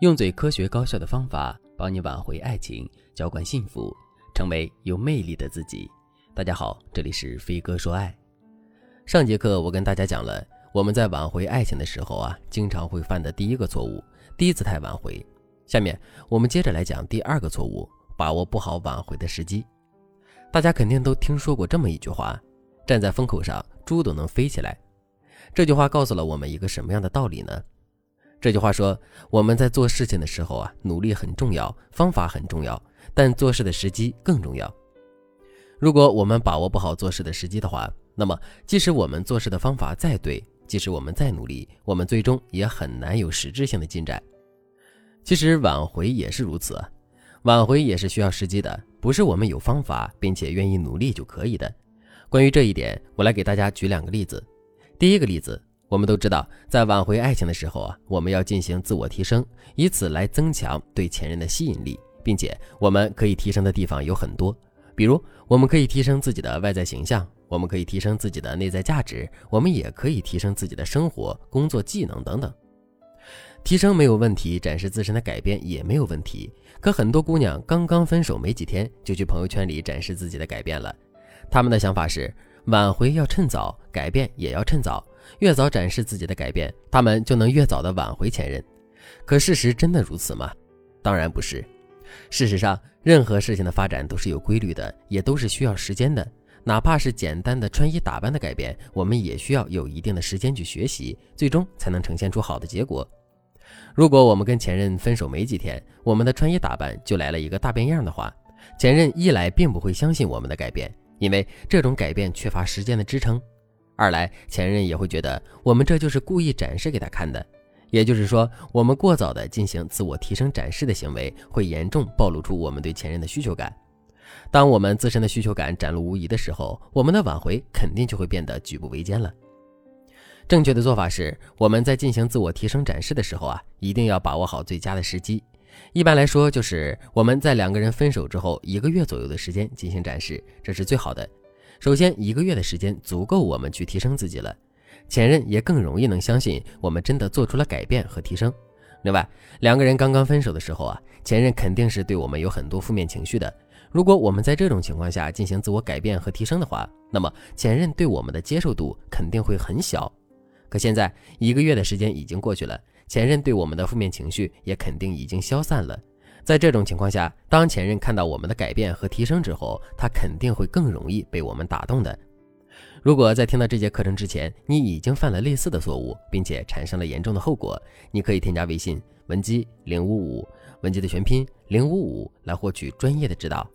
用最科学高效的方法帮你挽回爱情，浇灌幸福，成为有魅力的自己。大家好，这里是飞哥说爱。上节课我跟大家讲了，我们在挽回爱情的时候啊，经常会犯的第一个错误——低姿态挽回。下面我们接着来讲第二个错误：把握不好挽回的时机。大家肯定都听说过这么一句话：“站在风口上，猪都能飞起来。”这句话告诉了我们一个什么样的道理呢？这句话说，我们在做事情的时候啊，努力很重要，方法很重要，但做事的时机更重要。如果我们把握不好做事的时机的话，那么即使我们做事的方法再对，即使我们再努力，我们最终也很难有实质性的进展。其实挽回也是如此，挽回也是需要时机的，不是我们有方法并且愿意努力就可以的。关于这一点，我来给大家举两个例子。第一个例子。我们都知道，在挽回爱情的时候啊，我们要进行自我提升，以此来增强对前任的吸引力，并且我们可以提升的地方有很多，比如我们可以提升自己的外在形象，我们可以提升自己的内在价值，我们也可以提升自己的生活、工作技能等等。提升没有问题，展示自身的改变也没有问题。可很多姑娘刚刚分手没几天，就去朋友圈里展示自己的改变了，他们的想法是。挽回要趁早，改变也要趁早。越早展示自己的改变，他们就能越早的挽回前任。可事实真的如此吗？当然不是。事实上，任何事情的发展都是有规律的，也都是需要时间的。哪怕是简单的穿衣打扮的改变，我们也需要有一定的时间去学习，最终才能呈现出好的结果。如果我们跟前任分手没几天，我们的穿衣打扮就来了一个大变样的话，前任一来并不会相信我们的改变。因为这种改变缺乏时间的支撑，二来前任也会觉得我们这就是故意展示给他看的，也就是说，我们过早的进行自我提升展示的行为，会严重暴露出我们对前任的需求感。当我们自身的需求感展露无遗的时候，我们的挽回肯定就会变得举步维艰了。正确的做法是，我们在进行自我提升展示的时候啊，一定要把握好最佳的时机。一般来说，就是我们在两个人分手之后一个月左右的时间进行展示，这是最好的。首先，一个月的时间足够我们去提升自己了，前任也更容易能相信我们真的做出了改变和提升。另外，两个人刚刚分手的时候啊，前任肯定是对我们有很多负面情绪的。如果我们在这种情况下进行自我改变和提升的话，那么前任对我们的接受度肯定会很小。可现在一个月的时间已经过去了。前任对我们的负面情绪也肯定已经消散了，在这种情况下，当前任看到我们的改变和提升之后，他肯定会更容易被我们打动的。如果在听到这节课程之前，你已经犯了类似的错误，并且产生了严重的后果，你可以添加微信文姬零五五，文姬的全拼零五五，来获取专业的指导。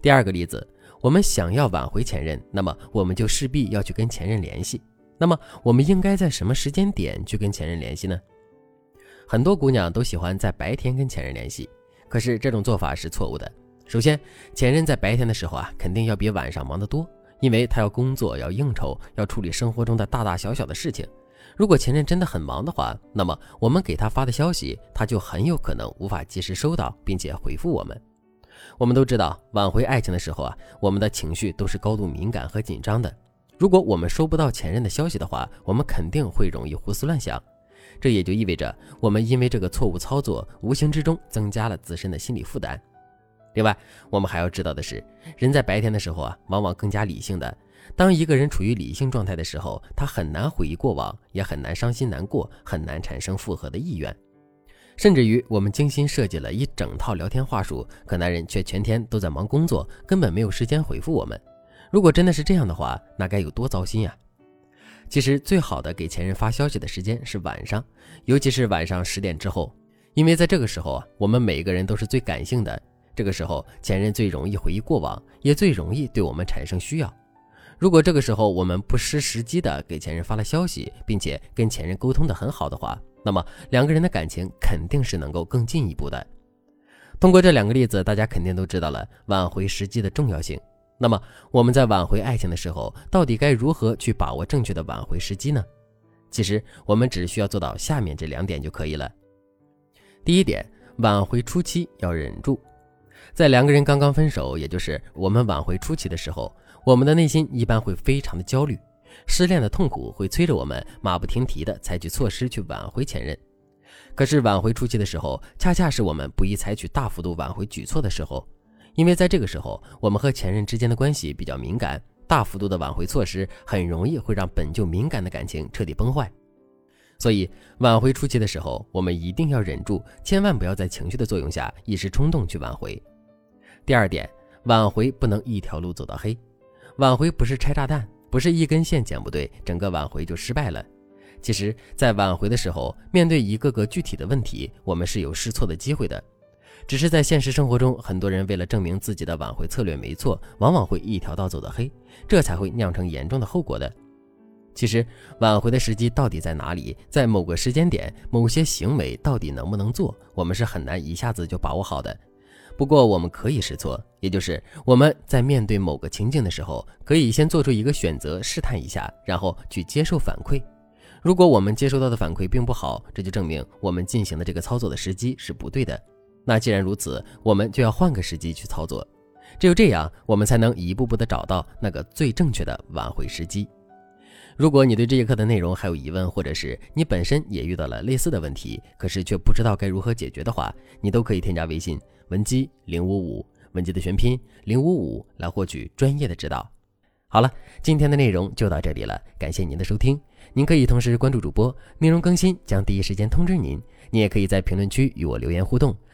第二个例子，我们想要挽回前任，那么我们就势必要去跟前任联系。那么我们应该在什么时间点去跟前任联系呢？很多姑娘都喜欢在白天跟前任联系，可是这种做法是错误的。首先，前任在白天的时候啊，肯定要比晚上忙得多，因为他要工作、要应酬、要处理生活中的大大小小的事情。如果前任真的很忙的话，那么我们给他发的消息，他就很有可能无法及时收到，并且回复我们。我们都知道，挽回爱情的时候啊，我们的情绪都是高度敏感和紧张的。如果我们收不到前任的消息的话，我们肯定会容易胡思乱想。这也就意味着，我们因为这个错误操作，无形之中增加了自身的心理负担。另外，我们还要知道的是，人在白天的时候啊，往往更加理性的。当一个人处于理性状态的时候，他很难回忆过往，也很难伤心难过，很难产生复合的意愿。甚至于，我们精心设计了一整套聊天话术，可男人却全天都在忙工作，根本没有时间回复我们。如果真的是这样的话，那该有多糟心呀！其实最好的给前任发消息的时间是晚上，尤其是晚上十点之后，因为在这个时候啊，我们每一个人都是最感性的，这个时候前任最容易回忆过往，也最容易对我们产生需要。如果这个时候我们不失时机的给前任发了消息，并且跟前任沟通的很好的话，那么两个人的感情肯定是能够更进一步的。通过这两个例子，大家肯定都知道了挽回时机的重要性。那么我们在挽回爱情的时候，到底该如何去把握正确的挽回时机呢？其实我们只需要做到下面这两点就可以了。第一点，挽回初期要忍住。在两个人刚刚分手，也就是我们挽回初期的时候，我们的内心一般会非常的焦虑，失恋的痛苦会催着我们马不停蹄的采取措施去挽回前任。可是挽回初期的时候，恰恰是我们不宜采取大幅度挽回举措的时候，因为在这个时候，我们和前任之间的关系比较敏感，大幅度的挽回措施很容易会让本就敏感的感情彻底崩坏。所以，挽回初期的时候，我们一定要忍住，千万不要在情绪的作用下一时冲动去挽回。第二点，挽回不能一条路走到黑，挽回不是拆炸弹，不是一根线剪不对，整个挽回就失败了。其实，在挽回的时候，面对一个个具体的问题，我们是有试错的机会的。只是在现实生活中，很多人为了证明自己的挽回策略没错，往往会一条道走到黑，这才会酿成严重的后果的。其实，挽回的时机到底在哪里？在某个时间点，某些行为到底能不能做，我们是很难一下子就把握好的。不过，我们可以试错，也就是我们在面对某个情境的时候，可以先做出一个选择，试探一下，然后去接受反馈。如果我们接收到的反馈并不好，这就证明我们进行的这个操作的时机是不对的。那既然如此，我们就要换个时机去操作，只有这样，我们才能一步步的找到那个最正确的挽回时机。如果你对这节课的内容还有疑问，或者是你本身也遇到了类似的问题，可是却不知道该如何解决的话，你都可以添加微信文姬零五五，文姬的全拼零五五来获取专业的指导。好了，今天的内容就到这里了，感谢您的收听。您可以同时关注主播，内容更新将第一时间通知您。您也可以在评论区与我留言互动，